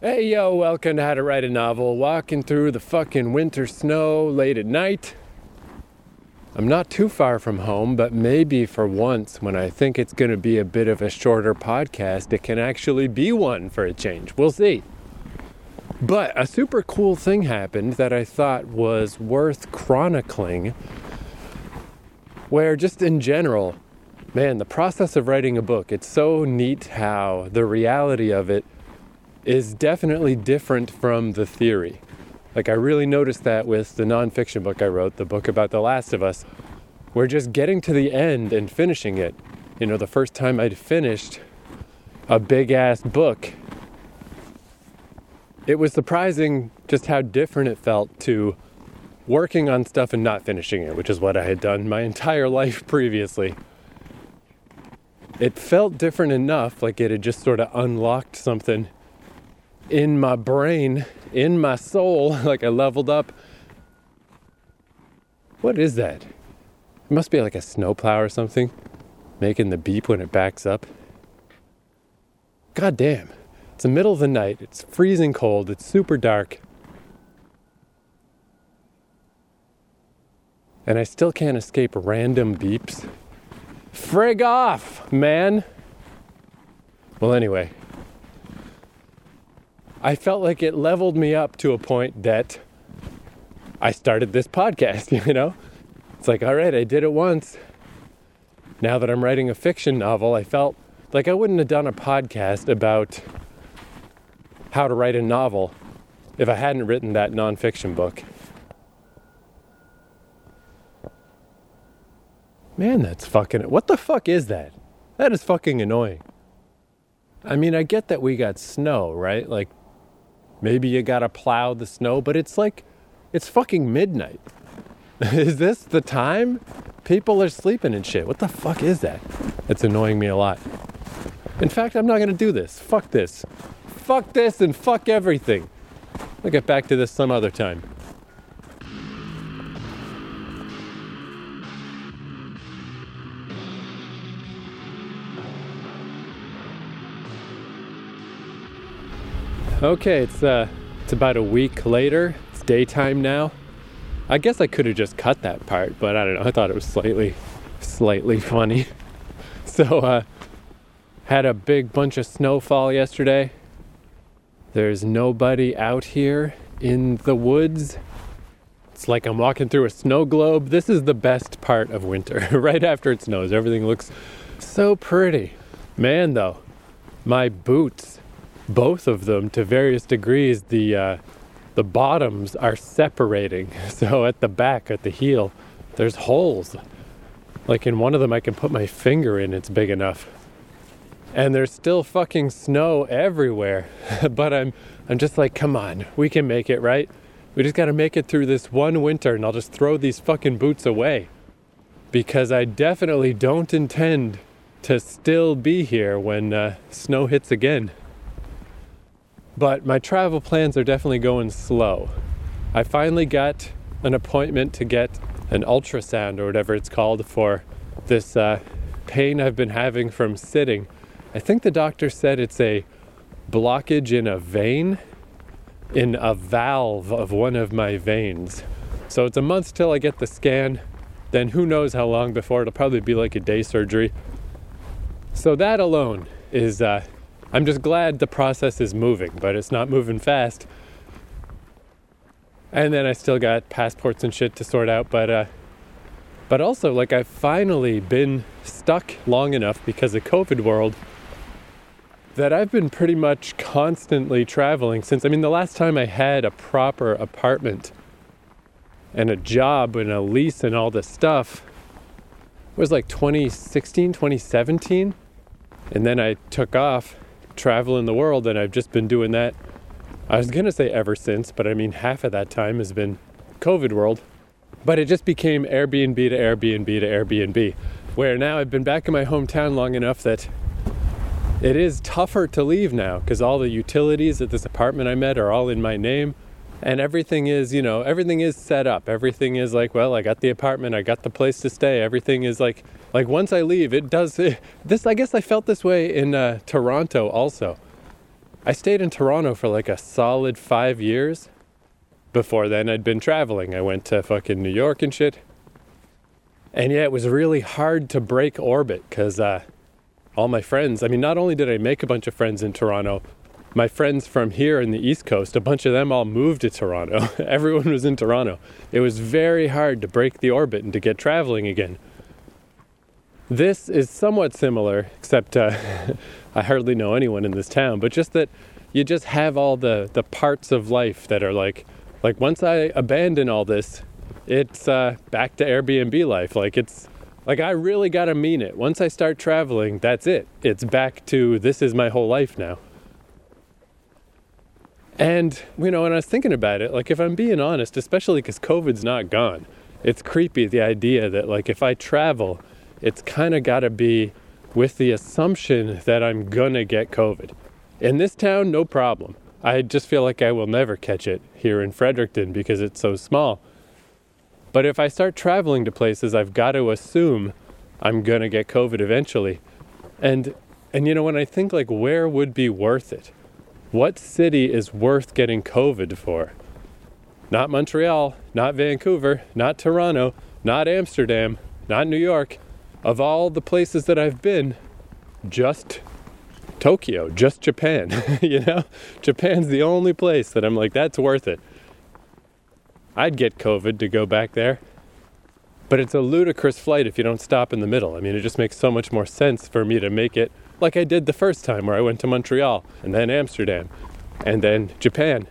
Hey yo, welcome to How to Write a Novel. Walking through the fucking winter snow late at night. I'm not too far from home, but maybe for once, when I think it's going to be a bit of a shorter podcast, it can actually be one for a change. We'll see. But a super cool thing happened that I thought was worth chronicling, where just in general, man, the process of writing a book, it's so neat how the reality of it is definitely different from the theory. Like, I really noticed that with the nonfiction book I wrote, the book about The Last of Us. We're just getting to the end and finishing it. You know, the first time I'd finished a big ass book, it was surprising just how different it felt to working on stuff and not finishing it, which is what I had done my entire life previously. It felt different enough, like it had just sort of unlocked something in my brain, in my soul, like I leveled up. What is that? It must be like a snowplow or something, making the beep when it backs up. God damn. It's the middle of the night, it's freezing cold, it's super dark. And I still can't escape random beeps. Frig off, man! Well, anyway, I felt like it leveled me up to a point that I started this podcast, you know? It's like, all right, I did it once. Now that I'm writing a fiction novel, I felt like I wouldn't have done a podcast about how to write a novel if I hadn't written that nonfiction book. Man, that's fucking. What the fuck is that? That is fucking annoying. I mean, I get that we got snow, right? Like Maybe you gotta plow the snow, but it's like, it's fucking midnight. is this the time? People are sleeping and shit. What the fuck is that? It's annoying me a lot. In fact, I'm not gonna do this. Fuck this. Fuck this and fuck everything. I'll get back to this some other time. Okay, it's uh, it's about a week later. It's daytime now. I guess I could have just cut that part, but I don't know. I thought it was slightly, slightly funny. So, uh, had a big bunch of snowfall yesterday. There's nobody out here in the woods. It's like I'm walking through a snow globe. This is the best part of winter, right after it snows. Everything looks so pretty. Man, though, my boots both of them to various degrees the uh, the bottoms are separating. So at the back at the heel there's holes. Like in one of them i can put my finger in it's big enough. And there's still fucking snow everywhere. But i'm i'm just like come on we can make it right? We just got to make it through this one winter and i'll just throw these fucking boots away. Because i definitely don't intend to still be here when uh, snow hits again but my travel plans are definitely going slow. I finally got an appointment to get an ultrasound or whatever it's called for this uh, pain I've been having from sitting. I think the doctor said it's a blockage in a vein, in a valve of one of my veins. So it's a month till I get the scan. Then who knows how long before it'll probably be like a day surgery. So that alone is uh, I'm just glad the process is moving, but it's not moving fast. And then I still got passports and shit to sort out, but uh, but also like I've finally been stuck long enough because of COVID world that I've been pretty much constantly traveling since I mean the last time I had a proper apartment and a job and a lease and all this stuff was like 2016, 2017. And then I took off traveling the world, and I've just been doing that. I was gonna say ever since, but I mean half of that time has been COVID world. But it just became Airbnb to Airbnb to Airbnb, where now I've been back in my hometown long enough that it is tougher to leave now because all the utilities at this apartment I met are all in my name and everything is you know everything is set up everything is like well i got the apartment i got the place to stay everything is like like once i leave it does this i guess i felt this way in uh, toronto also I stayed in Toronto for like a solid five years. Before then, I'd been traveling. I went to fucking New York and shit. And yeah, it was really hard to break orbit because uh, all my friends, I mean, not only did I make a bunch of friends in Toronto, my friends from here in the East Coast, a bunch of them all moved to Toronto. Everyone was in Toronto. It was very hard to break the orbit and to get traveling again. This is somewhat similar, except uh, I hardly know anyone in this town, but just that you just have all the, the parts of life that are like, like once I abandon all this, it's uh, back to Airbnb life. Like it's, like I really gotta mean it. Once I start traveling, that's it. It's back to this is my whole life now. And, you know, when I was thinking about it, like if I'm being honest, especially because COVID's not gone, it's creepy the idea that, like, if I travel, it's kind of got to be with the assumption that I'm gonna get COVID. In this town, no problem. I just feel like I will never catch it here in Fredericton because it's so small. But if I start traveling to places, I've got to assume I'm gonna get COVID eventually. And and you know when I think like where would be worth it? What city is worth getting COVID for? Not Montreal, not Vancouver, not Toronto, not Amsterdam, not New York. Of all the places that I've been, just Tokyo, just Japan. you know, Japan's the only place that I'm like, that's worth it. I'd get COVID to go back there. But it's a ludicrous flight if you don't stop in the middle. I mean, it just makes so much more sense for me to make it like I did the first time where I went to Montreal and then Amsterdam and then Japan.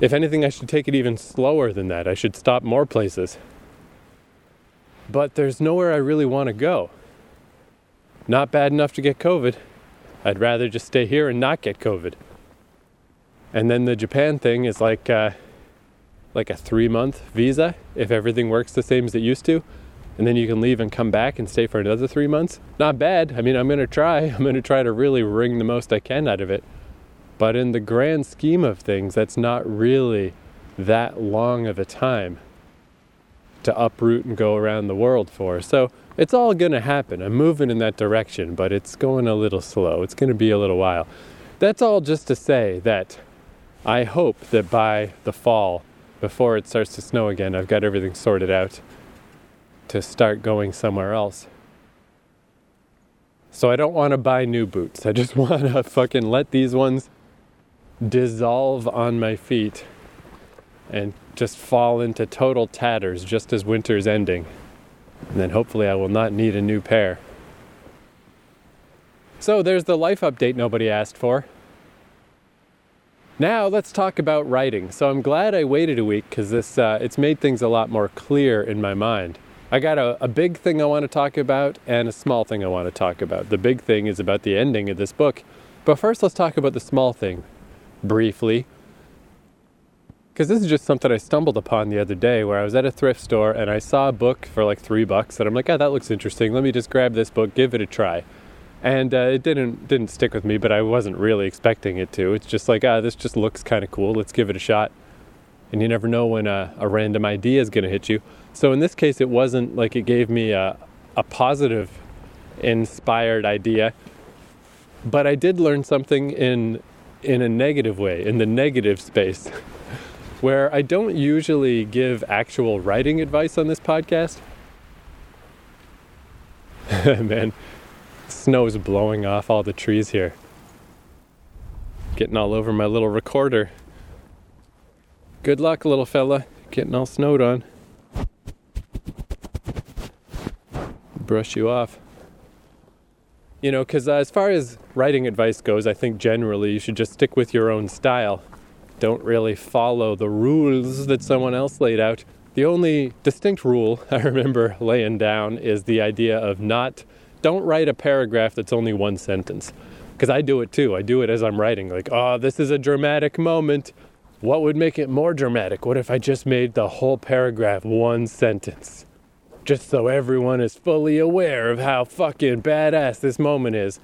If anything, I should take it even slower than that. I should stop more places. But there's nowhere I really want to go. Not bad enough to get COVID. I'd rather just stay here and not get COVID. And then the Japan thing is like uh, like a three month visa if everything works the same as it used to and then you can leave and come back and stay for another three months. Not bad. I mean, I'm going to try. I'm going to try to really wring the most I can out of it. But in the grand scheme of things, that's not really that long of a time to uproot and go around the world for. So it's all going to happen. I'm moving in that direction, but it's going a little slow. It's going to be a little while. That's all just to say that I hope that by the fall, before it starts to snow again, I've got everything sorted out to start going somewhere else. So I don't want to buy new boots. I just want to fucking let these ones dissolve on my feet and just fall into total tatters just as winter's ending. And then hopefully I will not need a new pair. So there's the life update nobody asked for. Now let's talk about writing. So I'm glad I waited a week because this uh, it's made things a lot more clear in my mind. I got a, a big thing I want to talk about and a small thing I want to talk about. The big thing is about the ending of this book. But first, let's talk about the small thing briefly. Because this is just something I stumbled upon the other day where I was at a thrift store and I saw a book for like three bucks and I'm like, oh, that looks interesting. Let me just grab this book, give it a try. And uh, it didn't didn't stick with me, but I wasn't really expecting it to. It's just like, ah, this just looks kind of cool. Let's give it a shot. And you never know when a, a random idea is going to hit you. So in this case, it wasn't like it gave me a, a positive, inspired idea, but I did learn something in in a negative way, in the negative space, where I don't usually give actual writing advice on this podcast. Man, snow's blowing off all the trees here. Getting all over my little recorder. Good luck, little fella, getting all snowed on. brush you off. You know, because uh, as far as writing advice goes, I think generally you should just stick with your own style. Don't really follow the rules that someone else laid out. The only distinct rule I remember laying down is the idea of not, don't write a paragraph that's only one sentence. Because I do it too. I do it as I'm writing, like, oh, this is a dramatic moment. What would make it more dramatic? What if I just made the whole paragraph one sentence? just so everyone is fully aware of how fucking badass this moment is.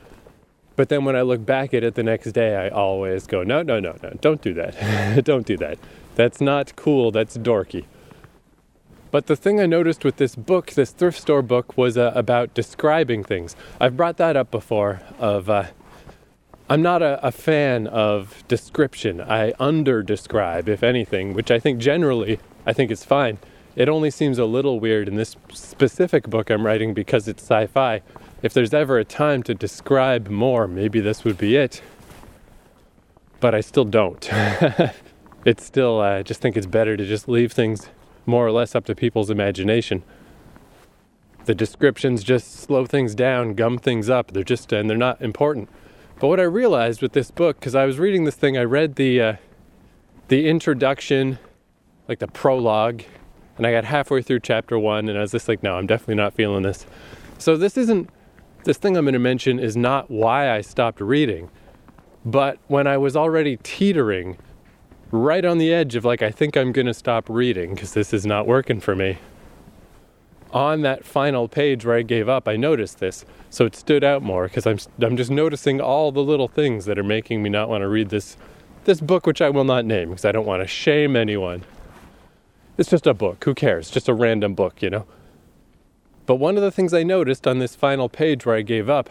But then when I look back at it the next day, I always go, no, no, no, no, don't do that. don't do that. That's not cool. That's dorky. But the thing I noticed with this book, this thrift store book, was uh, about describing things. I've brought that up before of uh, I'm not a, a fan of description. I under describe, if anything, which I think generally I think is fine. It only seems a little weird in this specific book I'm writing because it's sci fi. If there's ever a time to describe more, maybe this would be it. But I still don't. it's still, I uh, just think it's better to just leave things more or less up to people's imagination. The descriptions just slow things down, gum things up. They're just, and they're not important. But what I realized with this book, because I was reading this thing, I read the, uh, the introduction, like the prologue, and I got halfway through chapter one, and I was just like, no, I'm definitely not feeling this. So this isn't, this thing I'm going to mention is not why I stopped reading. But when I was already teetering right on the edge of like, I think I'm going to stop reading because this is not working for me. On that final page where I gave up, I noticed this. So it stood out more because I'm, I'm just noticing all the little things that are making me not want to read this, this book, which I will not name because I don't want to shame anyone. It's just a book. Who cares? Just a random book, you know? But one of the things I noticed on this final page where I gave up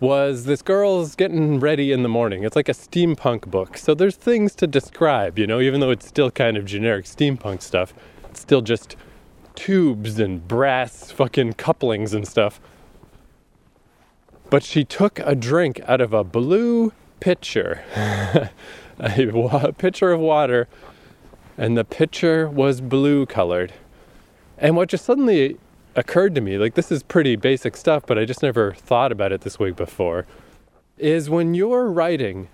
was this girl's getting ready in the morning. It's like a steampunk book. So there's things to describe, you know, even though it's still kind of generic steampunk stuff. It's still just tubes and brass fucking couplings and stuff. But she took a drink out of a blue pitcher, a pitcher of water, and the pitcher was blue colored. And what just suddenly occurred to me, like this is pretty basic stuff, but I just never thought about it this way before, is when you're writing,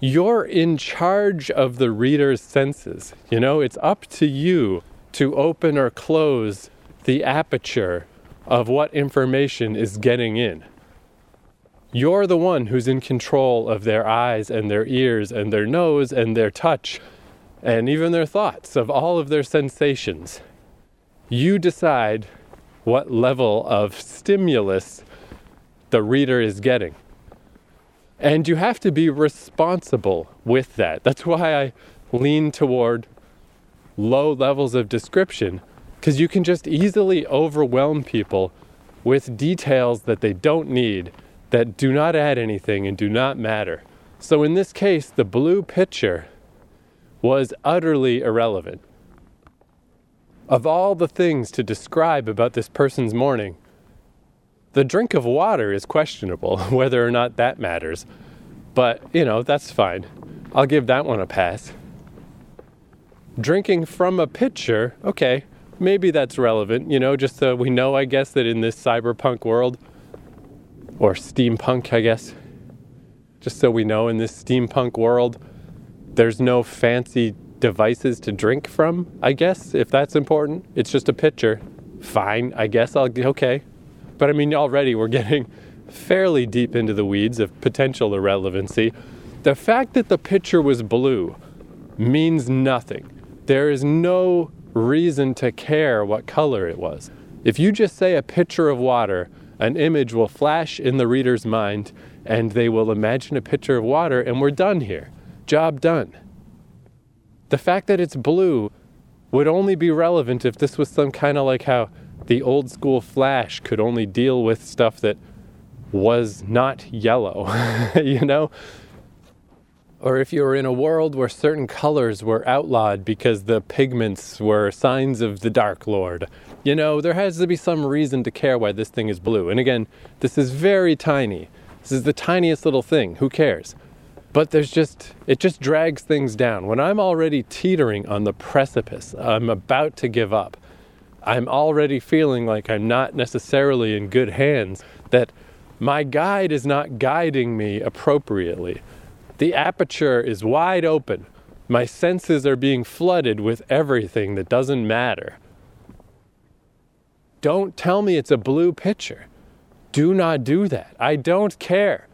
you're in charge of the reader's senses. You know, it's up to you to open or close the aperture of what information is getting in. You're the one who's in control of their eyes and their ears and their nose and their touch and even their thoughts, of all of their sensations you decide what level of stimulus the reader is getting. And you have to be responsible with that. That's why I lean toward low levels of description, because you can just easily overwhelm people with details that they don't need, that do not add anything and do not matter. So in this case, the blue picture was utterly irrelevant of all the things to describe about this person's morning, the drink of water is questionable, whether or not that matters. But, you know, that's fine. I'll give that one a pass. Drinking from a pitcher, okay, maybe that's relevant, you know, just so we know, I guess, that in this cyberpunk world, or steampunk, I guess, just so we know in this steampunk world, there's no fancy devices to drink from, I guess, if that's important. It's just a pitcher. Fine, I guess I'll, okay. But I mean, already we're getting fairly deep into the weeds of potential irrelevancy. The fact that the pitcher was blue means nothing. There is no reason to care what color it was. If you just say a pitcher of water, an image will flash in the reader's mind and they will imagine a pitcher of water, and we're done here. Job done. The fact that it's blue would only be relevant if this was some kind of like how the old school Flash could only deal with stuff that was not yellow, you know? Or if you were in a world where certain colors were outlawed because the pigments were signs of the Dark Lord. You know, there has to be some reason to care why this thing is blue. And again, this is very tiny. This is the tiniest little thing. Who cares? But there's just it just drags things down. When i'm already teetering on the precipice i'm about to give up. I'm already feeling like i'm not necessarily in good hands that my guide is not guiding me appropriately. The aperture is wide open. My senses are being flooded with everything that doesn't matter. Don't tell me it's a blue picture. Do not do that. I don't care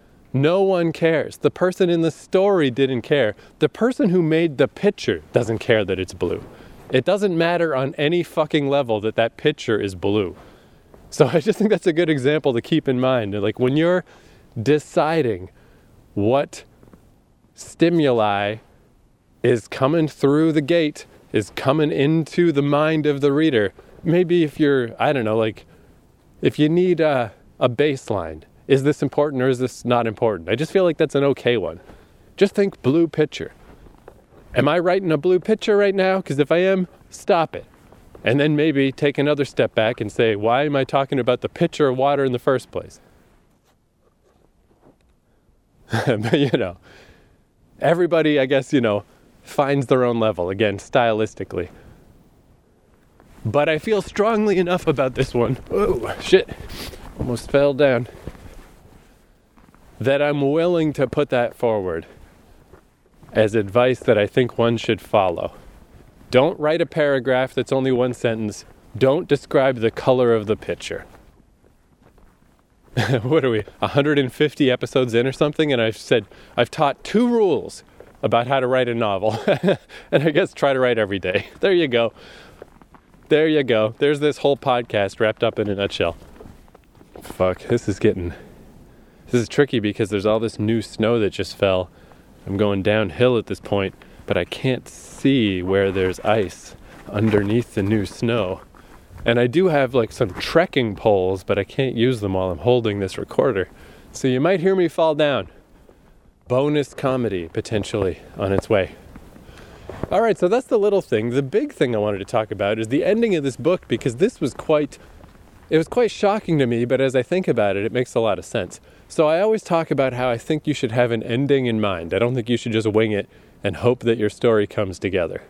no one cares. The person in the story didn't care. The person who made the picture doesn't care that it's blue. It doesn't matter on any fucking level that that picture is blue. So I just think that's a good example to keep in mind. Like when you're deciding what stimuli is coming through the gate, is coming into the mind of the reader. Maybe if you're, I don't know, like if you need a, a baseline is this important or is this not important? I just feel like that's an okay one. Just think blue picture. Am I writing a blue picture right now? Because if I am, stop it. And then maybe take another step back and say, why am I talking about the pitcher of water in the first place? but you know, everybody, I guess, you know, finds their own level, again, stylistically. But I feel strongly enough about this one. Oh, shit. Almost fell down. That I'm willing to put that forward as advice that I think one should follow. Don't write a paragraph that's only one sentence. Don't describe the color of the picture. what are we, 150 episodes in or something? And I've said, I've taught two rules about how to write a novel. and I guess try to write every day. There you go. There you go. There's this whole podcast wrapped up in a nutshell. Fuck, this is getting. This is tricky because there's all this new snow that just fell. I'm going downhill at this point, but I can't see where there's ice underneath the new snow. And I do have like some trekking poles, but I can't use them while I'm holding this recorder. So you might hear me fall down. Bonus comedy potentially on its way. All right, so that's the little thing. The big thing I wanted to talk about is the ending of this book because this was quite it was quite shocking to me, but as I think about it, it makes a lot of sense. So I always talk about how I think you should have an ending in mind. I don't think you should just wing it and hope that your story comes together.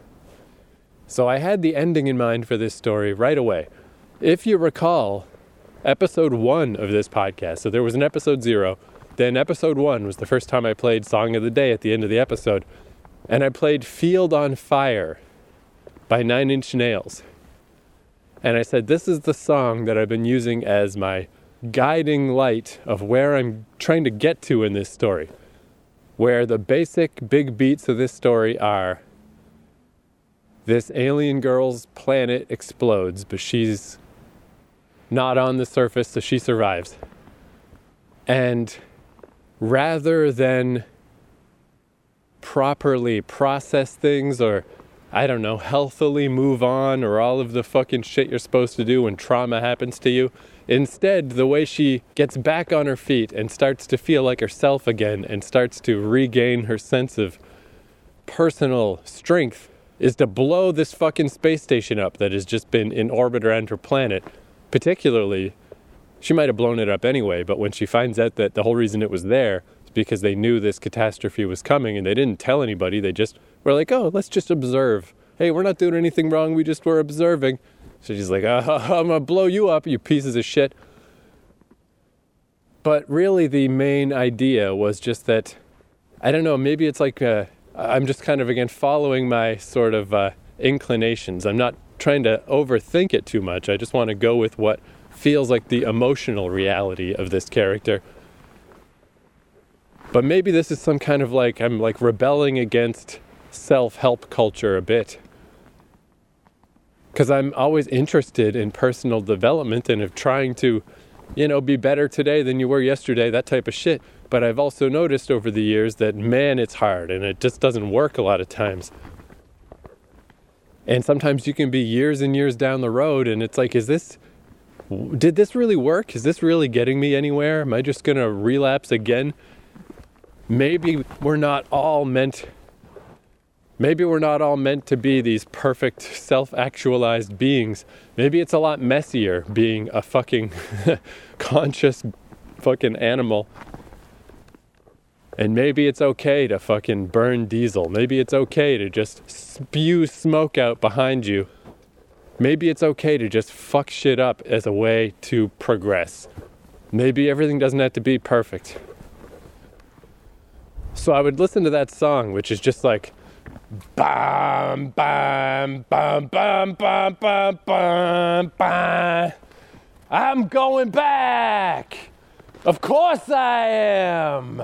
So I had the ending in mind for this story right away. If you recall, episode one of this podcast, so there was an episode zero, then episode one was the first time I played Song of the Day at the end of the episode, and I played Field on Fire by Nine Inch Nails. And I said, This is the song that I've been using as my guiding light of where I'm trying to get to in this story. Where the basic big beats of this story are this alien girl's planet explodes, but she's not on the surface, so she survives. And rather than properly process things or, I don't know, healthily move on or all of the fucking shit you're supposed to do when trauma happens to you, instead, the way she gets back on her feet and starts to feel like herself again and starts to regain her sense of personal strength is to blow this fucking space station up that has just been in orbit around her planet. Particularly, she might have blown it up anyway, but when she finds out that the whole reason it was there is because they knew this catastrophe was coming and they didn't tell anybody, they just were like, oh, let's just observe. Hey, we're not doing anything wrong, we just were observing. So she's like, uh, I'm gonna blow you up, you pieces of shit. But really, the main idea was just that, I don't know, maybe it's like, uh, I'm just kind of again following my sort of uh, inclinations. I'm not trying to overthink it too much. I just want to go with what feels like the emotional reality of this character. But maybe this is some kind of like I'm like rebelling against self-help culture a bit. Cuz I'm always interested in personal development and of trying to, you know, be better today than you were yesterday, that type of shit. But I've also noticed over the years that, man, it's hard and it just doesn't work a lot of times. And sometimes you can be years and years down the road and it's like, is this, did this really work? Is this really getting me anywhere? Am I just going to relapse again? Maybe we're not all meant Maybe we're not all meant to be these perfect self actualized beings. Maybe it's a lot messier being a fucking conscious fucking animal and maybe it's okay to fucking burn diesel. Maybe it's okay to just spew smoke out behind you. Maybe it's okay to just fuck shit up as a way to progress. Maybe everything doesn't have to be perfect. So I would listen to that song, which is just like bam, bam, bam, bam, bam, bam, bam, bam. I'm going back. Of course I am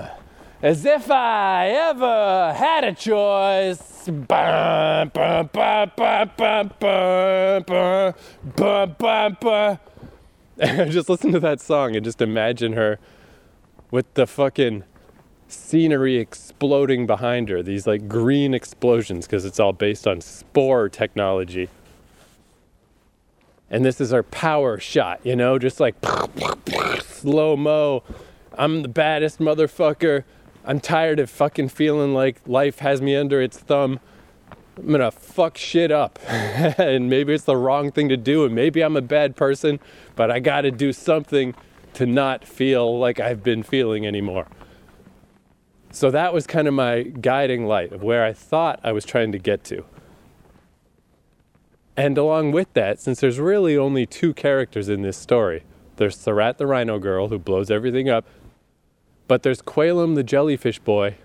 as if I ever had a choice. Bah, bah, bah, bah, bah, bah, bah, bah, bah, bah. just listen to that song and just imagine her with the fucking scenery exploding behind her, these like green explosions, because it's all based on spore technology. And this is our power shot, you know, just like slow mo I'm the baddest motherfucker. I'm tired of fucking feeling like life has me under its thumb. I'm gonna fuck shit up. and maybe it's the wrong thing to do, and maybe I'm a bad person, but I gotta do something to not feel like I've been feeling anymore. So that was kind of my guiding light of where I thought I was trying to get to. And along with that, since there's really only two characters in this story, there's Sarat the Rhino Girl who blows everything up, but there's Quaylum the Jellyfish Boy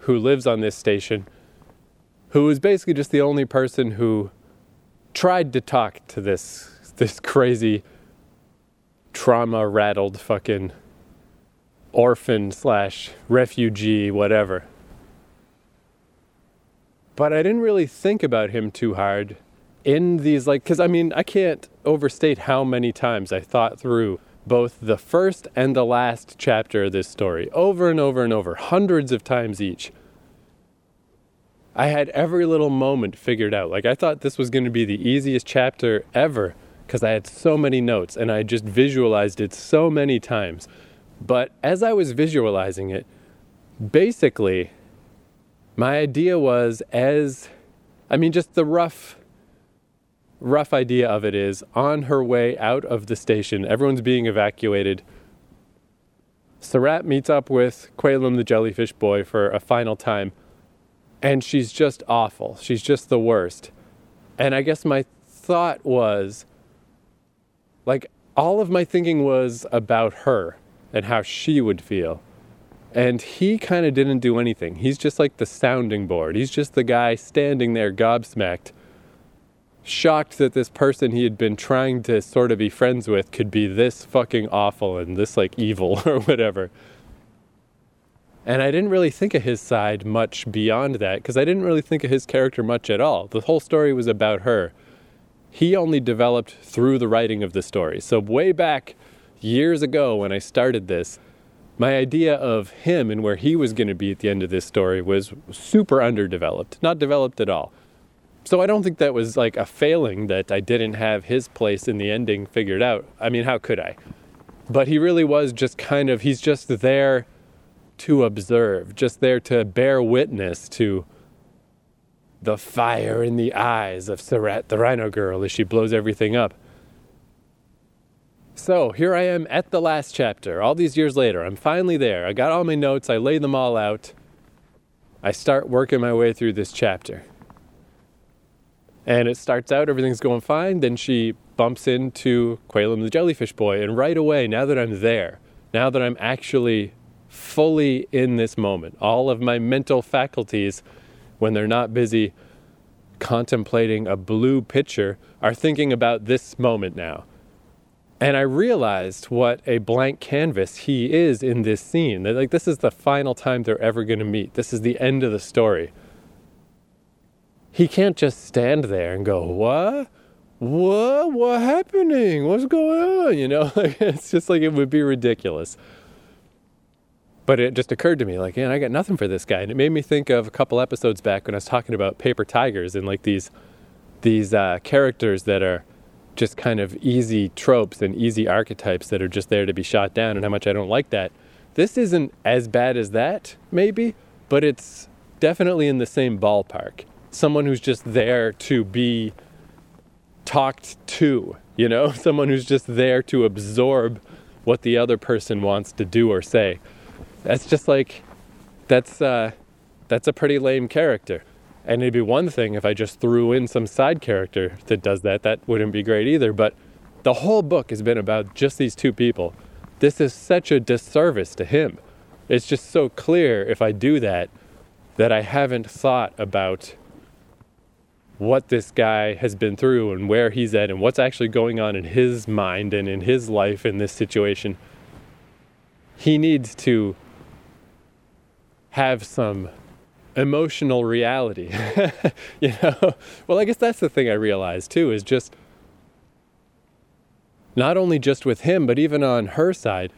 who lives on this station, who is basically just the only person who tried to talk to this this crazy trauma rattled fucking orphan slash refugee, whatever. But I didn't really think about him too hard in these, like, because I mean, I can't overstate how many times I thought through both the first and the last chapter of this story over and over and over, hundreds of times each. I had every little moment figured out. Like, I thought this was going to be the easiest chapter ever because I had so many notes and I just visualized it so many times. But as I was visualizing it, basically, my idea was as I mean, just the rough rough idea of it is on her way out of the station, everyone's being evacuated. Sarat meets up with Quaylum the jellyfish boy for a final time, and she's just awful. She's just the worst. And I guess my thought was like all of my thinking was about her and how she would feel. And he kind of didn't do anything. He's just like the sounding board. He's just the guy standing there gobsmacked, shocked that this person he had been trying to sort of be friends with could be this fucking awful and this like evil or whatever. And I didn't really think of his side much beyond that because I didn't really think of his character much at all. The whole story was about her he only developed through the writing of the story. So, way back years ago when I started this, my idea of him and where he was going to be at the end of this story was super underdeveloped, not developed at all. So, I don't think that was like a failing that I didn't have his place in the ending figured out. I mean, how could I? But he really was just kind of, he's just there to observe, just there to bear witness to the fire in the eyes of Sarat the Rhino Girl as she blows everything up. So here I am at the last chapter, all these years later. I'm finally there. I got all my notes, I lay them all out. I start working my way through this chapter. And it starts out, everything's going fine. Then she bumps into Quaylum the Jellyfish Boy. And right away, now that I'm there, now that I'm actually fully in this moment, all of my mental faculties when they're not busy contemplating a blue picture, are thinking about this moment now. And I realized what a blank canvas he is in this scene. That like this is the final time they're ever going to meet. This is the end of the story. He can't just stand there and go, "What? What? What happening? What's going on?" You know, it's just like it would be ridiculous. But it just occurred to me, like, man, I got nothing for this guy, and it made me think of a couple episodes back when I was talking about paper tigers and like these these uh, characters that are just kind of easy tropes and easy archetypes that are just there to be shot down, and how much I don't like that. This isn't as bad as that, maybe, but it's definitely in the same ballpark. Someone who's just there to be talked to, you know, someone who's just there to absorb what the other person wants to do or say that's just like that's uh, that's a pretty lame character. And it'd be one thing if I just threw in some side character that does that. That wouldn't be great either. But the whole book has been about just these two people. This is such a disservice to him. It's just so clear if I do that that I haven't thought about what this guy has been through and where he's at and what's actually going on in his mind and in his life in this situation. He needs to have some emotional reality. you know? Well, I guess that's the thing I realized too is just not only just with him, but even on her side.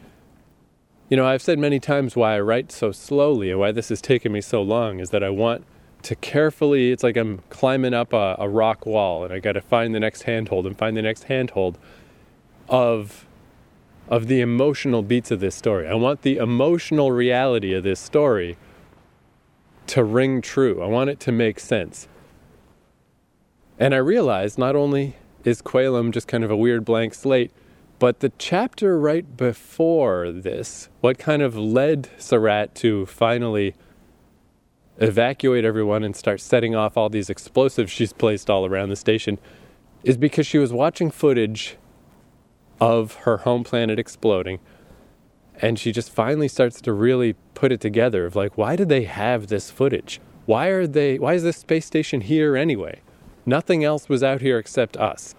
You know, I've said many times why I write so slowly and why this has taken me so long is that I want to carefully, it's like I'm climbing up a, a rock wall and I got to find the next handhold and find the next handhold of of the emotional beats of this story. I want the emotional reality of this story to ring true. I want it to make sense. And I realized not only is Quaylam just kind of a weird blank slate, but the chapter right before this, what kind of led Surratt to finally evacuate everyone and start setting off all these explosives she's placed all around the station, is because she was watching footage of her home planet exploding. And she just finally starts to really put it together of like, why did they have this footage? Why are they, why is this space station here anyway? Nothing else was out here except us.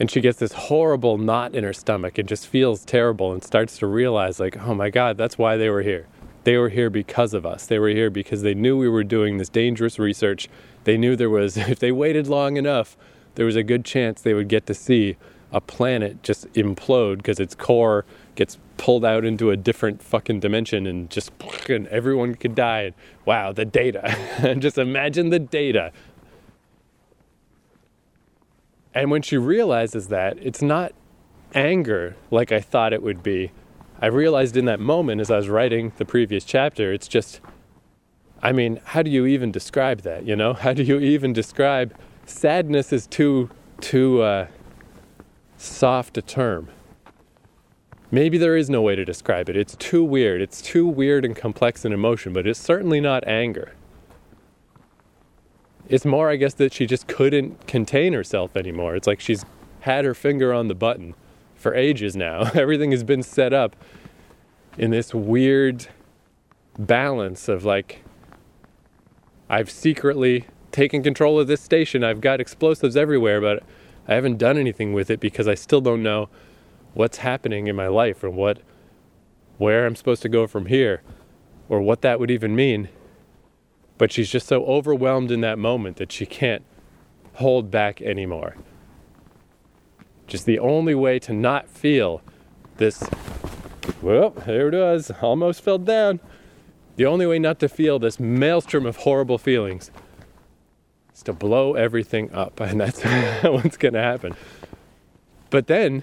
And she gets this horrible knot in her stomach and just feels terrible and starts to realize, like, oh my God, that's why they were here. They were here because of us. They were here because they knew we were doing this dangerous research. They knew there was, if they waited long enough, there was a good chance they would get to see a planet just implode because its core gets pulled out into a different fucking dimension and just and everyone could die. Wow, the data. just imagine the data. And when she realizes that, it's not anger like I thought it would be. I realized in that moment as I was writing the previous chapter, it's just, I mean, how do you even describe that? You know, how do you even describe sadness is too, too, uh, soft a term. Maybe there is no way to describe it. It's too weird. It's too weird and complex an emotion, but it's certainly not anger. It's more, I guess, that she just couldn't contain herself anymore. It's like she's had her finger on the button for ages now. Everything has been set up in this weird balance of like, I've secretly taken control of this station. I've got explosives everywhere, but I haven't done anything with it because I still don't know what's happening in my life and what where I'm supposed to go from here or what that would even mean. But she's just so overwhelmed in that moment that she can't hold back anymore. Just the only way to not feel this well, there it was, almost fell down. The only way not to feel this maelstrom of horrible feelings is to blow everything up. And that's what's to happen. But then,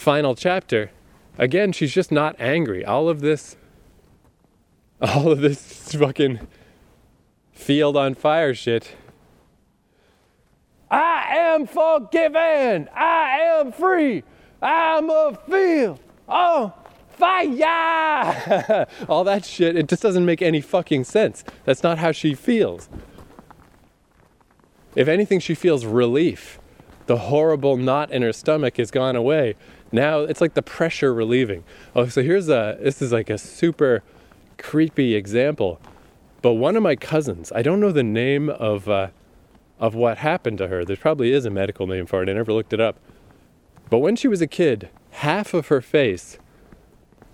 final chapter, again, she's just not angry. All of this, all of this fucking field on fire shit. I am forgiven. I am free. I'm a field on fire. all that shit, it just doesn't make any fucking sense. That's not how she feels. If anything, she feels relief. The horrible knot in her stomach has gone away. Now it's like the pressure relieving. Oh, so here's a this is like a super creepy example. But one of my cousins, I don't know the name of uh, of what happened to her. There probably is a medical name for it. I never looked it up. But when she was a kid, half of her face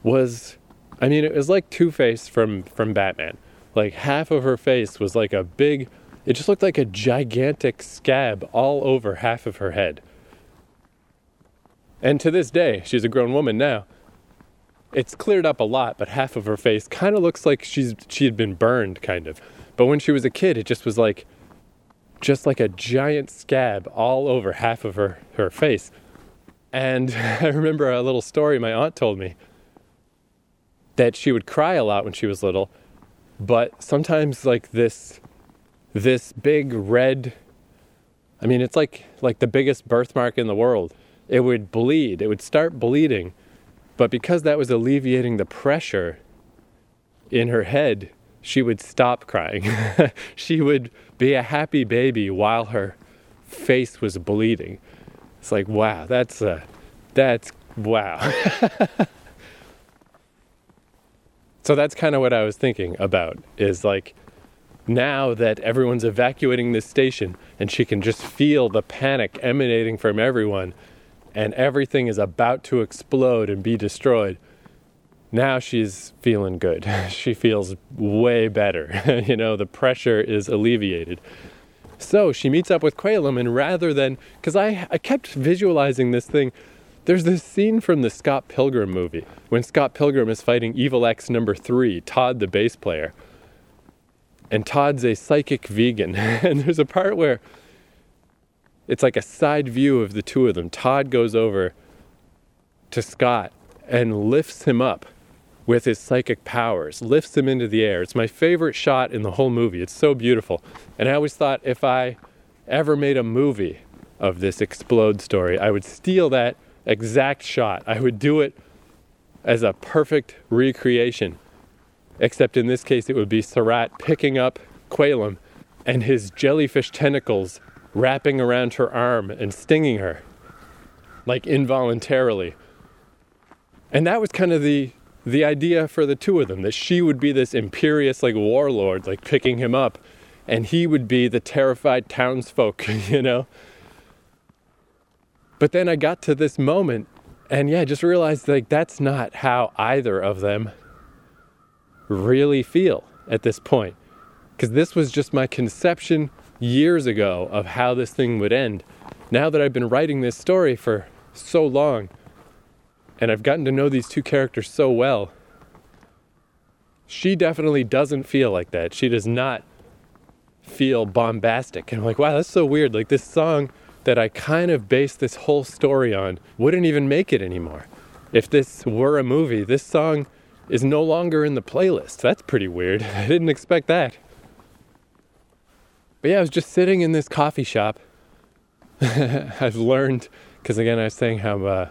was I mean, it was like Two Face from from Batman. Like half of her face was like a big it just looked like a gigantic scab all over half of her head. And to this day, she's a grown woman now. It's cleared up a lot, but half of her face kind of looks like she's she had been burned kind of. But when she was a kid, it just was like just like a giant scab all over half of her her face. And I remember a little story my aunt told me that she would cry a lot when she was little, but sometimes like this this big red I mean it's like like the biggest birthmark in the world. It would bleed. It would start bleeding. But because that was alleviating the pressure in her head, she would stop crying. she would be a happy baby while her face was bleeding. It's like, wow, that's uh, that's wow. so that's kind of what I was thinking about is like now that everyone's evacuating this station and she can just feel the panic emanating from everyone and everything is about to explode and be destroyed, now she's feeling good. she feels way better. you know, the pressure is alleviated. So she meets up with Quaylam, and rather than, because I, I kept visualizing this thing, there's this scene from the Scott Pilgrim movie when Scott Pilgrim is fighting Evil Ex number three, Todd the bass player and Todd's a psychic vegan. and there's a part where it's like a side view of the two of them. Todd goes over to Scott and lifts him up with his psychic powers, lifts him into the air. It's my favorite shot in the whole movie. It's so beautiful. And I always thought if I ever made a movie of this explode story, I would steal that exact shot. I would do it as a perfect recreation. Except in this case, it would be Surratt picking up Quaylam and his jellyfish tentacles wrapping around her arm and stinging her, like involuntarily. And that was kind of the the idea for the two of them that she would be this imperious like warlord like picking him up and he would be the terrified townsfolk you know but then i got to this moment and yeah just realized like that's not how either of them really feel at this point because this was just my conception years ago of how this thing would end now that i've been writing this story for so long and I've gotten to know these two characters so well. She definitely doesn't feel like that. She does not feel bombastic. And I'm like, wow, that's so weird. Like this song that I kind of based this whole story on wouldn't even make it anymore. If this were a movie, this song is no longer in the playlist. That's pretty weird. I didn't expect that. But yeah, I was just sitting in this coffee shop. I've learned, because again, I was saying how uh,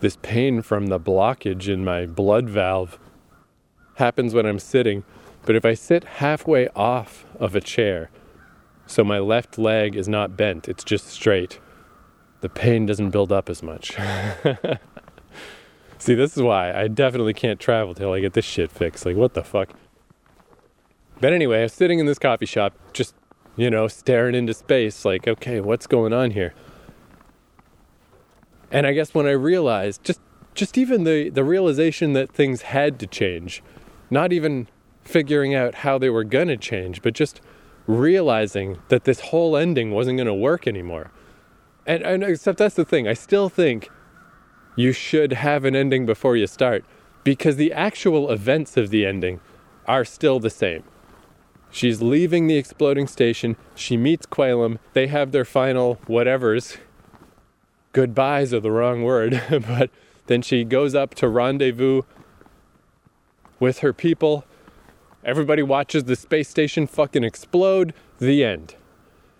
this pain from the blockage in my blood valve happens when I'm sitting. But if I sit halfway off of a chair, so my left leg is not bent, it's just straight, the pain doesn't build up as much. See, this is why I definitely can't travel till I get this shit fixed. Like, what the fuck? But anyway, I was sitting in this coffee shop, just, you know, staring into space, like, okay, what's going on here? And I guess when I realized just just even the, the realization that things had to change, not even figuring out how they were gonna change, but just realizing that this whole ending wasn't gonna work anymore. And, and except that's the thing, I still think you should have an ending before you start because the actual events of the ending are still the same. She's leaving the exploding station, she meets Quaylam, they have their final whatevers goodbyes are the wrong word, but then she goes up to rendezvous with her people. Everybody watches the space station fucking explode. The end.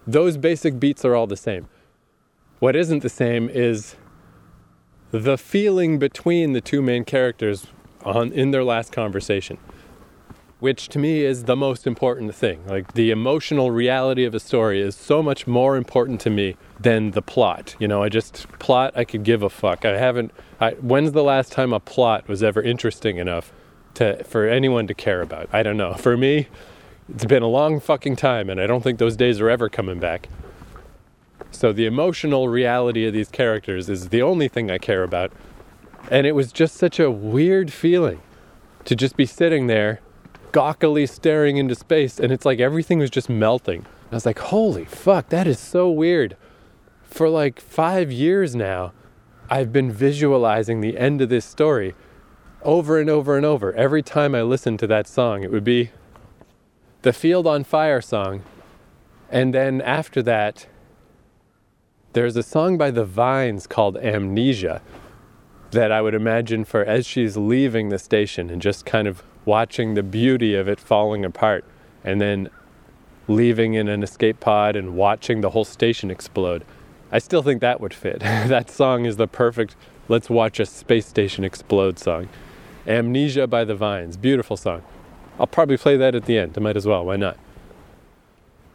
Those basic beats are all the same. What isn't the same is the feeling between the two main characters on in their last conversation which to me is the most important thing. Like the emotional reality of a story is so much more important to me than the plot. You know, I just plot I could give a fuck. I haven't I, when's the last time a plot was ever interesting enough to for anyone to care about? I don't know. For me, it's been a long fucking time and I don't think those days are ever coming back. So the emotional reality of these characters is the only thing I care about. And it was just such a weird feeling to just be sitting there gawkily staring into space, and it's like everything was just melting. I was like, holy fuck, that is so weird. For like five years now, I've been visualizing the end of this story over and over and over. Every time I listened to that song, it would be the Field on Fire song. And then after that, there's a song by the Vines called Amnesia that I would imagine for as she's leaving the station and just kind of watching the beauty of it falling apart and then leaving in an escape pod and watching the whole station explode. I still think that would fit. that song is the perfect let's watch a space station explode song. Amnesia by the Vines, beautiful song. I'll probably play that at the end. I might as well, why not?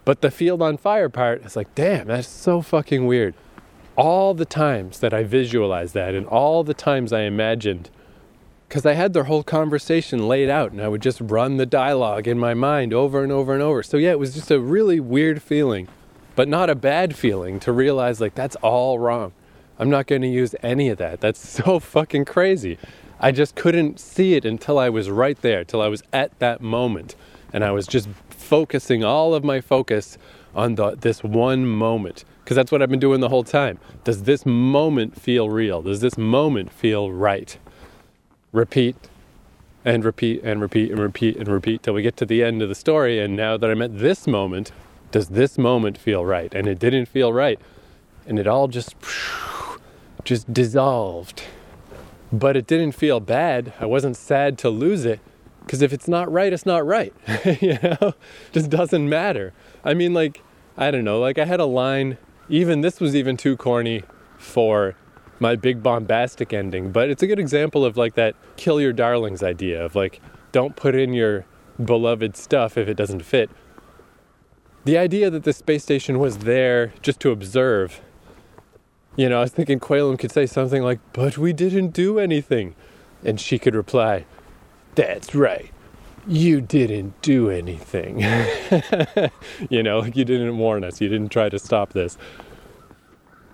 But the field on fire part, it's like, damn, that's so fucking weird. All the times that I visualized that and all the times I imagined because I had their whole conversation laid out and I would just run the dialogue in my mind over and over and over. So, yeah, it was just a really weird feeling, but not a bad feeling to realize like that's all wrong. I'm not going to use any of that. That's so fucking crazy. I just couldn't see it until I was right there, till I was at that moment. And I was just focusing all of my focus on the, this one moment. Because that's what I've been doing the whole time. Does this moment feel real? Does this moment feel right? Repeat and repeat and repeat and repeat and repeat till we get to the end of the story. And now that I'm at this moment, does this moment feel right? And it didn't feel right. And it all just, just dissolved. but it didn't feel bad. I wasn't sad to lose it because if it's not right, it's not right. you know, just doesn't matter. I mean, like, I don't know, like I had a line, even this was even too corny for my big bombastic ending, but it's a good example of like that kill your darlings idea of like, don't put in your beloved stuff if it doesn't fit. The idea that the space station was there just to observe. You know, I was thinking Quaylam could say something like, but we didn't do anything. And she could reply, that's right. You didn't do anything. you know, you didn't warn us. You didn't try to stop this.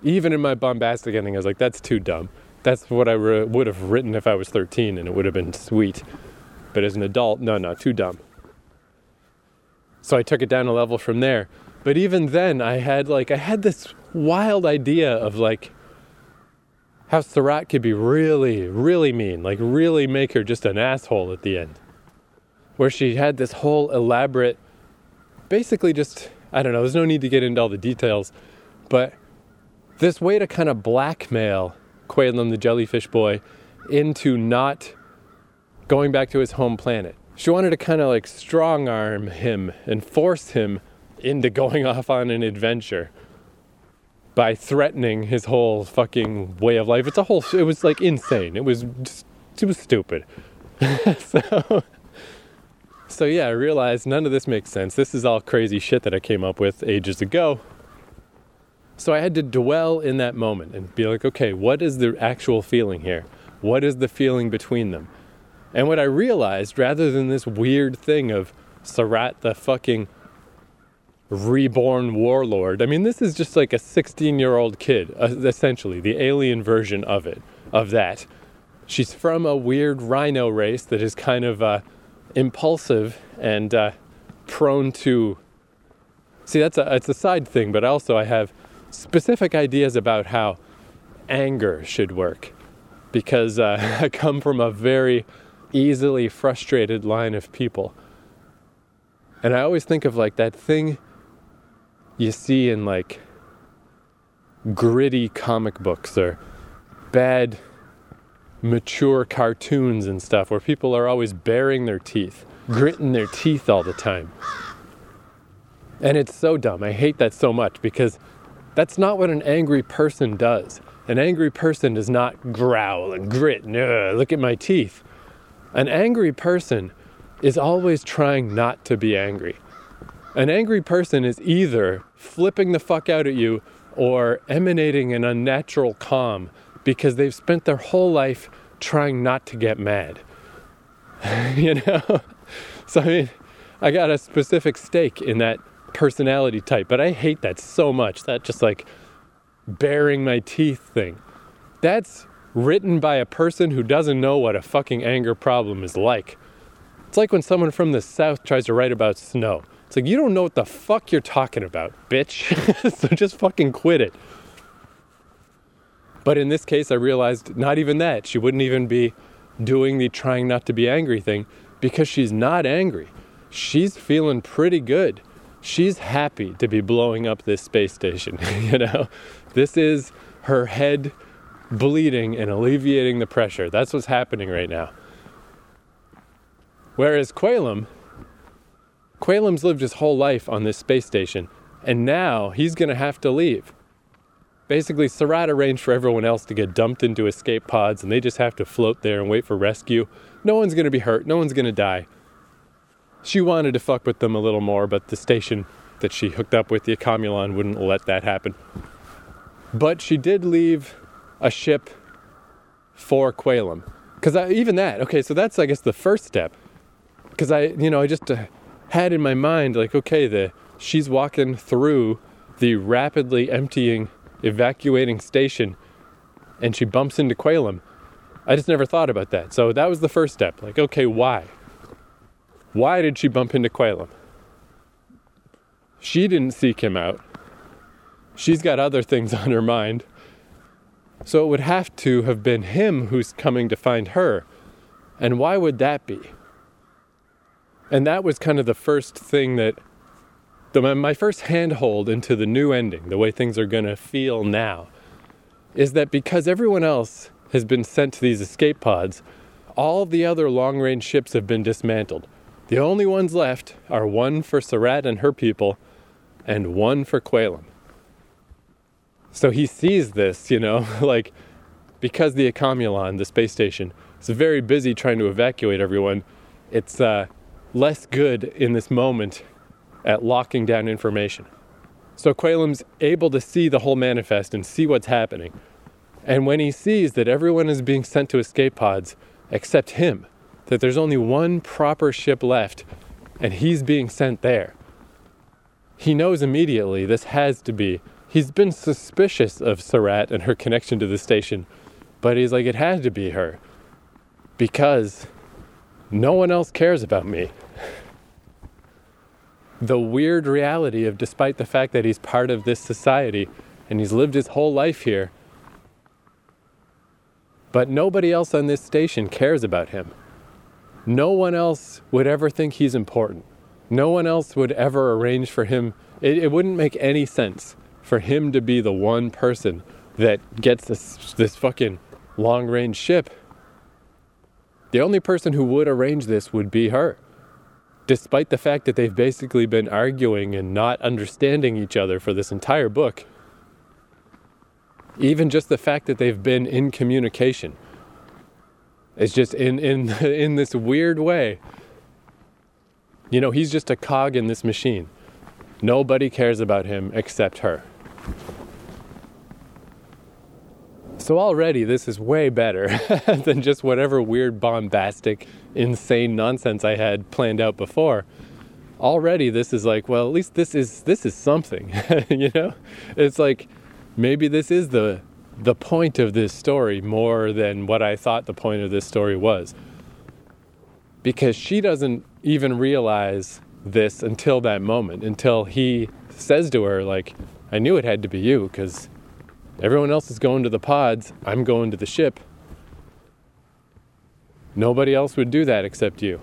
Even in my bombastic ending, I was like, that's too dumb. That's what I re- would have written if I was 13 and it would have been sweet. But as an adult, no, no, too dumb. So I took it down a level from there. But even then, I had like, I had this wild idea of like, how Surratt could be really, really mean, like really make her just an asshole at the end. Where she had this whole elaborate, basically just, I don't know, there's no need to get into all the details, but this way to kind of blackmail Quaylam the jellyfish boy into not going back to his home planet. She wanted to kind of like strong arm him and force him into going off on an adventure by threatening his whole fucking way of life. It's a whole. It was like insane. It was just. It was stupid. so. So yeah, I realized none of this makes sense. This is all crazy shit that I came up with ages ago. So I had to dwell in that moment and be like, okay, what is the actual feeling here? What is the feeling between them? And what I realized, rather than this weird thing of Surratt the fucking reborn warlord. I mean, this is just like a 16 year old kid, uh, essentially, the alien version of it, of that. She's from a weird rhino race that is kind of uh, impulsive and uh, prone to. See, that's a, it's a side thing, but also I have specific ideas about how anger should work because uh, I come from a very easily frustrated line of people. And I always think of like that thing you see in like gritty comic books or bad mature cartoons and stuff where people are always baring their teeth, gritting their teeth all the time. And it's so dumb. I hate that so much because that's not what an angry person does. An angry person does not growl and grit and look at my teeth. An angry person is always trying not to be angry. An angry person is either flipping the fuck out at you or emanating an unnatural calm because they've spent their whole life trying not to get mad. you know? So, I mean, I got a specific stake in that personality type, but I hate that so much. That just like baring my teeth thing. That's written by a person who doesn't know what a fucking anger problem is like. It's like when someone from the South tries to write about snow. It's like, you don't know what the fuck you're talking about, bitch. so just fucking quit it. But in this case, I realized not even that. She wouldn't even be doing the trying not to be angry thing because she's not angry. She's feeling pretty good. She's happy to be blowing up this space station. you know, this is her head bleeding and alleviating the pressure. That's what's happening right now. Whereas Quaylam, Quaylam's lived his whole life on this space station, and now he's to have to leave. Basically, Surratt arranged for everyone else to get dumped into escape pods, and they just have to float there and wait for rescue. No one's to be hurt, no one's to die. She wanted to fuck with them a little more, but the station that she hooked up with, the Accomulon, wouldn't let that happen. But she did leave a ship for Quaylam. Because even that, okay, so that's, I guess, the first step. Because I, you know, I just. Uh, had in my mind like okay the she's walking through the rapidly emptying evacuating station and she bumps into Quaylam. I just never thought about that. So that was the first step. Like, okay, why? Why did she bump into Quaylam? She didn't seek him out. She's got other things on her mind. So it would have to have been him who's coming to find her. And why would that be? And that was kind of the first thing that, the, my first handhold into the new ending, the way things are going to feel now, is that because everyone else has been sent to these escape pods, all the other long range ships have been dismantled. The only ones left are one for Surratt and her people, and one for Quaylam. So he sees this, you know, like because the Accomulon, the space station, is very busy trying to evacuate everyone, it's uh, less good in this moment at locking down information. So Quaylam's able to see the whole manifest and see what's happening. And when he sees that everyone is being sent to escape pods except him, that there's only one proper ship left and he's being sent there, he knows immediately this has to be. He's been suspicious of Surratt and her connection to the station, but he's like, it had to be her because no one else cares about me. The weird reality of, despite the fact that he's part of this society and he's lived his whole life here, but nobody else on this station cares about him. No one else would ever think he's important. No one else would ever arrange for him. It, it wouldn't make any sense for him to be the one person that gets this, this fucking long range ship. The only person who would arrange this would be her. Despite the fact that they've basically been arguing and not understanding each other for this entire book, even just the fact that they've been in communication it's just in in in this weird way. You know he's just a cog in this machine. Nobody cares about him except her. So already this is way better than just whatever weird bombastic insane nonsense i had planned out before. Already this is like well at least this is this is something you know? It's like maybe this is the the point of this story more than what I thought the point of this story was. Because she doesn't even realize this until that moment, until he says to her, like, I knew it had to be you because everyone else is going to the pods, I'm going to the ship. Nobody else would do that except you.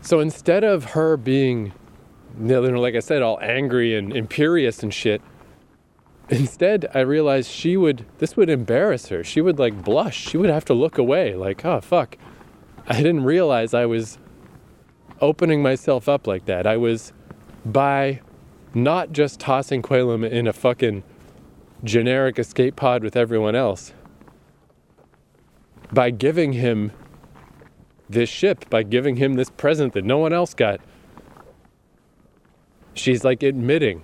So instead of her being, like I said, all angry and imperious and shit, instead i realized she would this would embarrass her. She would like blush. She would have to look away like oh fuck. I didn't realize i was opening myself up like that. I was by not just tossing Quaylam in a fucking generic escape pod with everyone else by giving him this ship by giving him this present that no one else got she's like admitting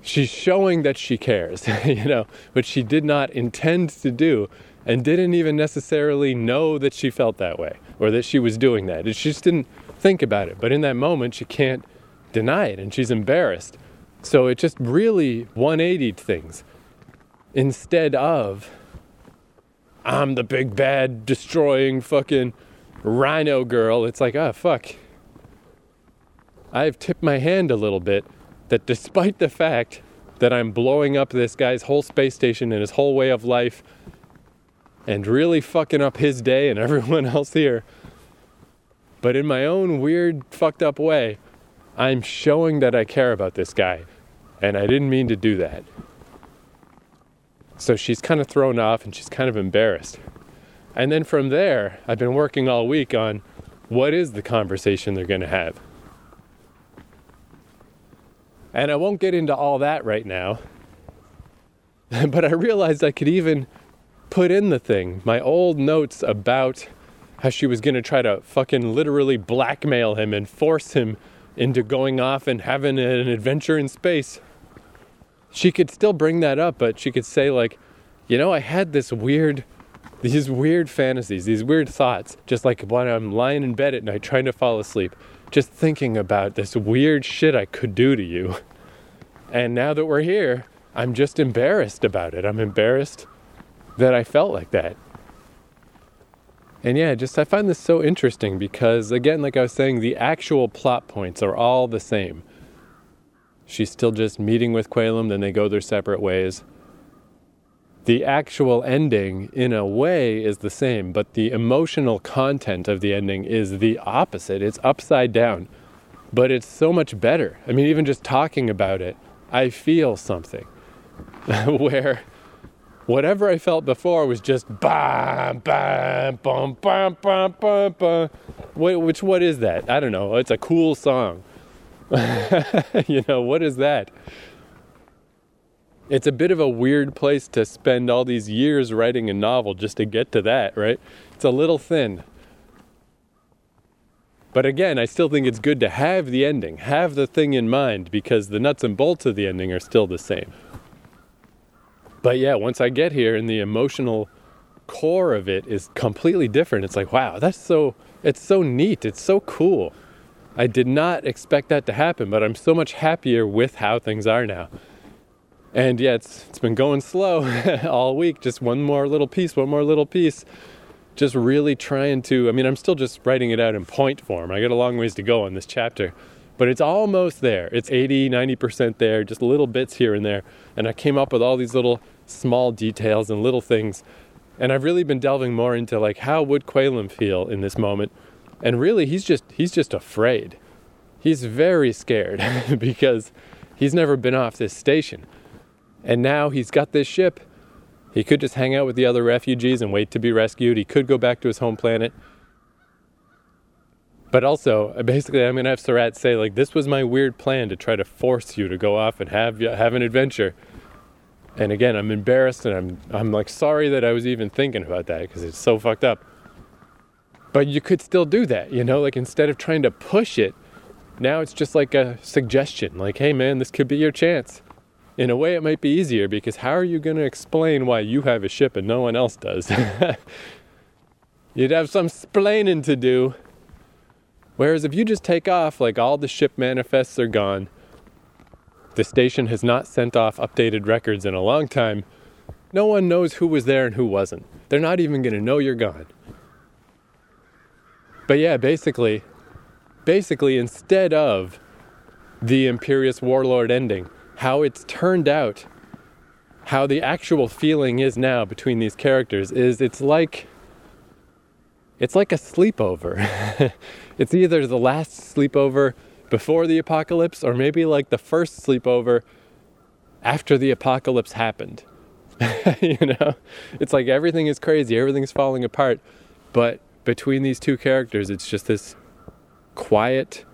she's showing that she cares, you know, which she did not intend to do and didn't even necessarily know that she felt that way or that she was doing that. She just didn't think about it. But in that moment, she can't deny it and she's embarrassed. So it just really 180'd things. Instead of, I'm the big bad destroying fucking rhino girl, it's like, oh, fuck. I've tipped my hand a little bit that despite the fact that I'm blowing up this guy's whole space station and his whole way of life and really fucking up his day and everyone else here, but in my own weird, fucked up way, I'm showing that I care about this guy. And I didn't mean to do that. So she's kind of thrown off and she's kind of embarrassed. And then from there, I've been working all week on what is the conversation they're going to have. And I won't get into all that right now. but I realized I could even put in the thing, my old notes about how she was going to try to fucking literally blackmail him and force him into going off and having an adventure in space. She could still bring that up, but she could say, like, you know, I had this weird, these weird fantasies, these weird thoughts, just like when I'm lying in bed at night trying to fall asleep just thinking about this weird shit I could do to you. And now that we're here, I'm just embarrassed about it. I'm embarrassed that I felt like that. And yeah, just I find this so interesting because, again, like I was saying, the actual plot points are all the same. She's still just meeting with Quaylam, then they go their separate ways the actual ending, in a way, is the same, but the emotional content of the ending is the opposite. It's upside down, but it's so much better. I mean, even just talking about it, I feel something where whatever I felt before was just bam, bam, bum, bam, bam, bam, bam. Which what is that? I don't know. It's a cool song. you know what is that? It's a bit of a weird place to spend all these years writing a novel just to get to that, right? It's a little thin. But again, I still think it's good to have the ending, have the thing in mind, because the nuts and bolts of the ending are still the same. But yeah, once I get here and the emotional core of it is completely different, it's like, wow, that's so, it's so neat, it's so cool. I did not expect that to happen, but I'm so much happier with how things are now. And yeah, it's, it's been going slow all week, just one more little piece, one more little piece just really trying to, I mean, I'm still just writing it out in point form. I got a long ways to go on this chapter, but it's almost there. It's 80, 90% there, just little bits here and there. And I came up with all these little small details and little things. And I've really been delving more into like how would Quaylam feel in this moment? And really he's just he's just afraid. He's very scared because he's never been off this station. And now he's got this ship he could just hang out with the other refugees and wait to be rescued. He could go back to his home planet. But also, basically, I'm going to have Surratt say, like, this was my weird plan to try to force you to go off and have, have an adventure. And again, I'm embarrassed and I'm, I'm like sorry that I was even thinking about that because it's so fucked up. But you could still do that, you know, like instead of trying to push it, now it's just like a suggestion, like, hey man, this could be your chance in a way it might be easier because how are you going to explain why you have a ship and no one else does? You'd have some splaining to do. Whereas if you just take off, like all the ship manifests are gone, the station has not sent off updated records in a long time, no one knows who was there and who wasn't. They're not even going to know you're gone. But yeah, basically, basically, instead of the Imperious Warlord ending, how it's turned out, how the actual feeling is now between these characters is it's like it's like a sleepover. it's either the last sleepover before the apocalypse or maybe like the first sleepover after the apocalypse happened. you know? It's like everything is crazy, everything's falling apart, but between these two characters it's just this quiet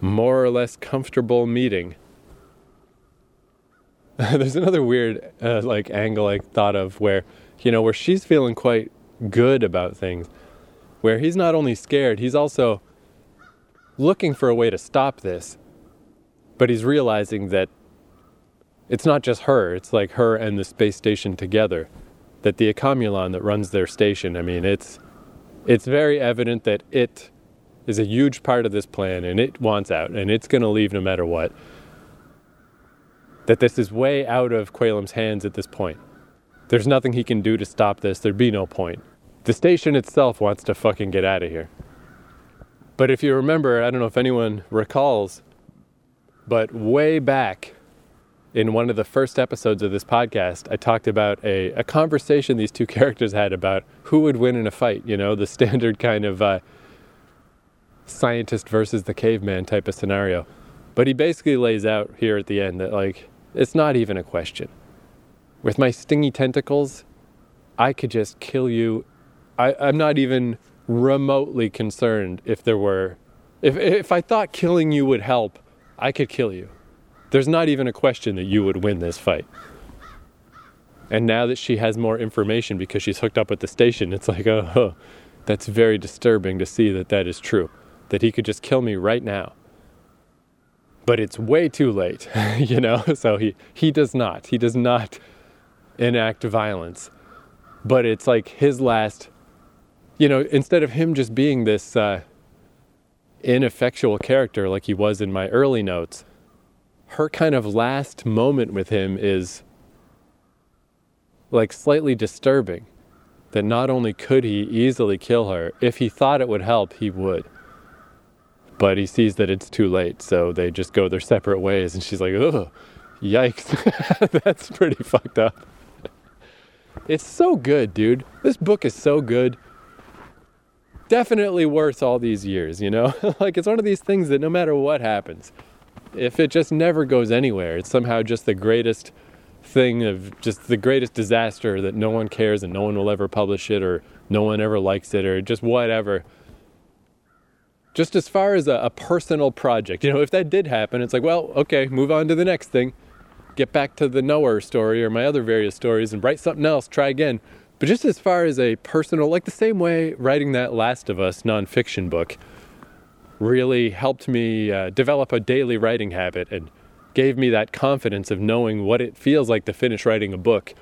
more or less comfortable meeting there's another weird uh, like angle I thought of where you know where she's feeling quite good about things where he's not only scared he's also looking for a way to stop this but he's realizing that it's not just her it's like her and the space station together that the Accomulon that runs their station I mean it's it's very evident that it is a huge part of this plan and it wants out and it's going to leave no matter what that this is way out of Quaylam's hands at this point. There's nothing he can do to stop this. There'd be no point. The station itself wants to fucking get out of here. But if you remember, I don't know if anyone recalls, but way back in one of the first episodes of this podcast, I talked about a, a conversation these two characters had about who would win in a fight, you know, the standard kind of uh, scientist versus the caveman type of scenario. But he basically lays out here at the end that, like, it's not even a question. With my stingy tentacles, I could just kill you. I, I'm not even remotely concerned if there were. If, if I thought killing you would help, I could kill you. There's not even a question that you would win this fight. And now that she has more information because she's hooked up with the station, it's like, oh, that's very disturbing to see that that is true. That he could just kill me right now but it's way too late, you know? So he, he does not. He does not enact violence. But it's like his last, you know, instead of him just being this uh, ineffectual character like he was in my early notes, her kind of last moment with him is like slightly disturbing. That not only could he easily kill her, if he thought it would help, he would but he sees that it's too late, so they just go their separate ways. And she's like, "Oh, yikes, that's pretty fucked up." It's so good, dude. This book is so good. Definitely worth all these years, you know? like, it's one of these things that no matter what happens, if it just never goes anywhere, it's somehow just the greatest thing of just the greatest disaster that no one cares and no one will ever publish it or no one ever likes it or just whatever. Just as far as a, a personal project, you know, if that did happen, it's like, well, okay, move on to the next thing. Get back to the Knower story or my other various stories and write something else, try again. But just as far as a personal, like the same way writing that Last of Us nonfiction book really helped me uh, develop a daily writing habit and gave me that confidence of knowing what it feels like to finish writing a book.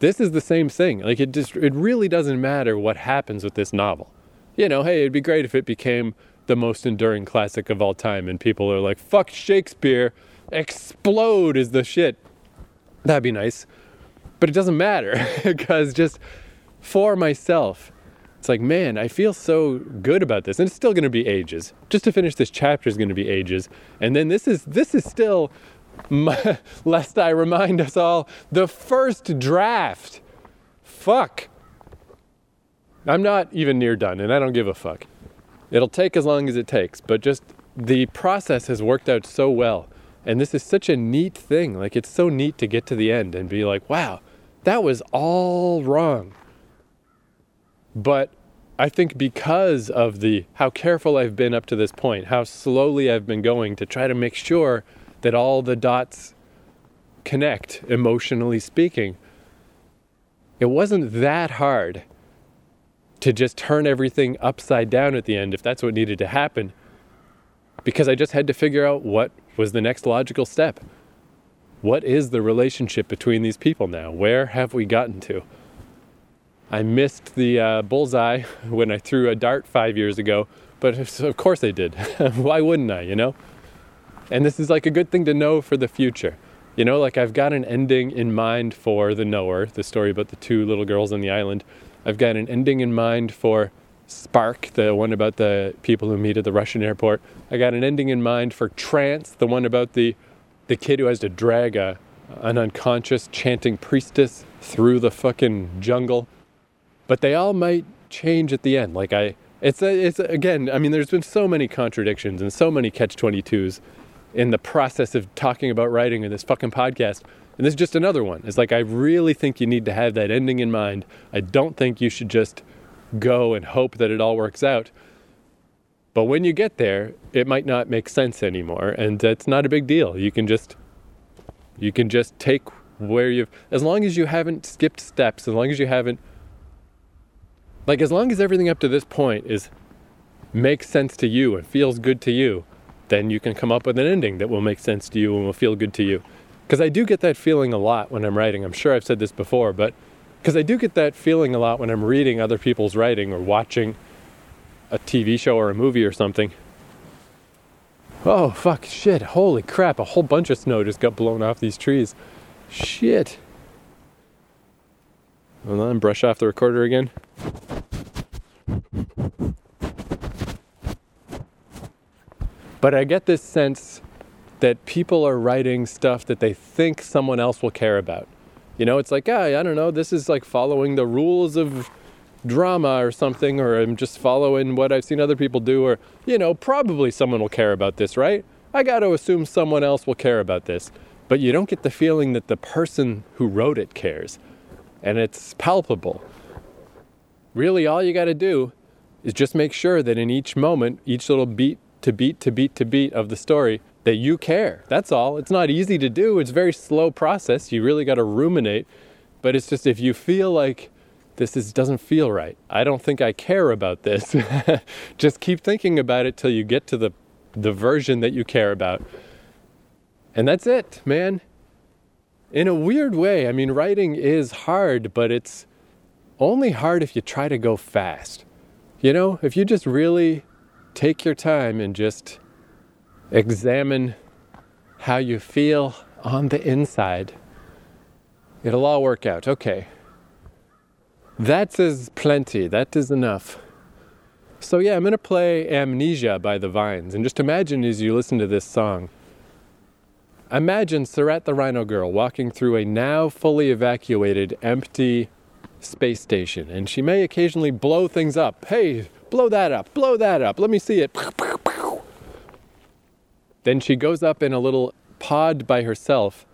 This is the same thing. Like it just it really doesn't matter what happens with this novel. You know, hey, it'd be great if it became the most enduring classic of all time and people are like, "Fuck Shakespeare, explode is the shit." That'd be nice. But it doesn't matter because just for myself, it's like, man, I feel so good about this. And it's still going to be ages. Just to finish this chapter is going to be ages. And then this is this is still my, lest I remind us all, the first draft. Fuck. I'm not even near done and I don't give a fuck. It'll take as long as it takes, but just the process has worked out so well. And this is such a neat thing. Like it's so neat to get to the end and be like, wow, that was all wrong. But I think because of the how careful I've been up to this point, how slowly I've been going to try to make sure that all the dots connect emotionally speaking, it wasn't that hard to just turn everything upside down at the end if that's what needed to happen because I just had to figure out what was the next logical step. What is the relationship between these people now? Where have we gotten to? I missed the uh, bullseye when I threw a dart five years ago, but of course I did. Why wouldn't I, you know? And this is like a good thing to know for the future. You know, like I've got an ending in mind for The Knower, the story about the two little girls on the island. I've got an ending in mind for Spark, the one about the people who meet at the Russian airport. I got an ending in mind for Trance, the one about the the kid who has to drag a an unconscious chanting priestess through the fucking jungle but they all might change at the end. Like I, it's a, it's a, again. I mean, there's been so many contradictions and so many catch twenty twos in the process of talking about writing in this fucking podcast. And this is just another one. It's like I really think you need to have that ending in mind. I don't think you should just go and hope that it all works out. But when you get there, it might not make sense anymore, and it's not a big deal. You can just you can just take where you've as long as you haven't skipped steps, as long as you haven't like as long as everything up to this point is makes sense to you and feels good to you, then you can come up with an ending that will make sense to you and will feel good to you. Because I do get that feeling a lot when I'm writing. I'm sure I've said this before, but because I do get that feeling a lot when I'm reading other people's writing or watching a TV show or a movie or something. Oh, fuck, shit, holy crap, a whole bunch of snow just got blown off these trees. Shit. Hold on, brush off the recorder again. But I get this sense that people are writing stuff that they think someone else will care about. You know, it's like, ah, I don't know, this is like following the rules of drama or something, or I'm just following what I've seen other people do, or, you know, probably someone will care about this, right? I got to assume someone else will care about this. But you don't get the feeling that the person who wrote it cares. And it's palpable. Really, all you got to do is just make sure that in each moment, each little beat to beat to beat to beat of the story that you care. That's all. It's not easy to do. It's a very slow process. You really got to ruminate. But it's just if you feel like this is, doesn't feel right, I don't think I care about this. just keep thinking about it till you get to the the version that you care about. And that's it, man. In a weird way, I mean, writing is hard, but it's only hard if you try to go fast. You know, if you just really take your time and just examine how you feel on the inside, it'll all work out. Okay. That is plenty. That is enough. So, yeah, I'm going to play Amnesia by the Vines. And just imagine as you listen to this song, imagine Surratt the Rhino Girl walking through a now fully evacuated, empty space station. And she may occasionally blow things up. Hey, Blow that up, blow that up, let me see it. Then she goes up in a little pod by herself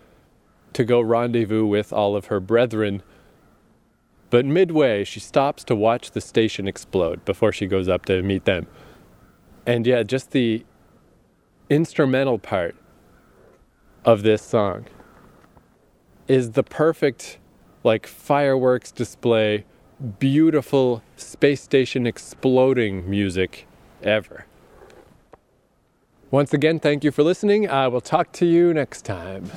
to go rendezvous with all of her brethren. But midway, she stops to watch the station explode before she goes up to meet them. And yeah, just the instrumental part of this song is the perfect, like, fireworks display, beautiful space station exploding music ever. Once again, thank you for listening. I will talk to you next time.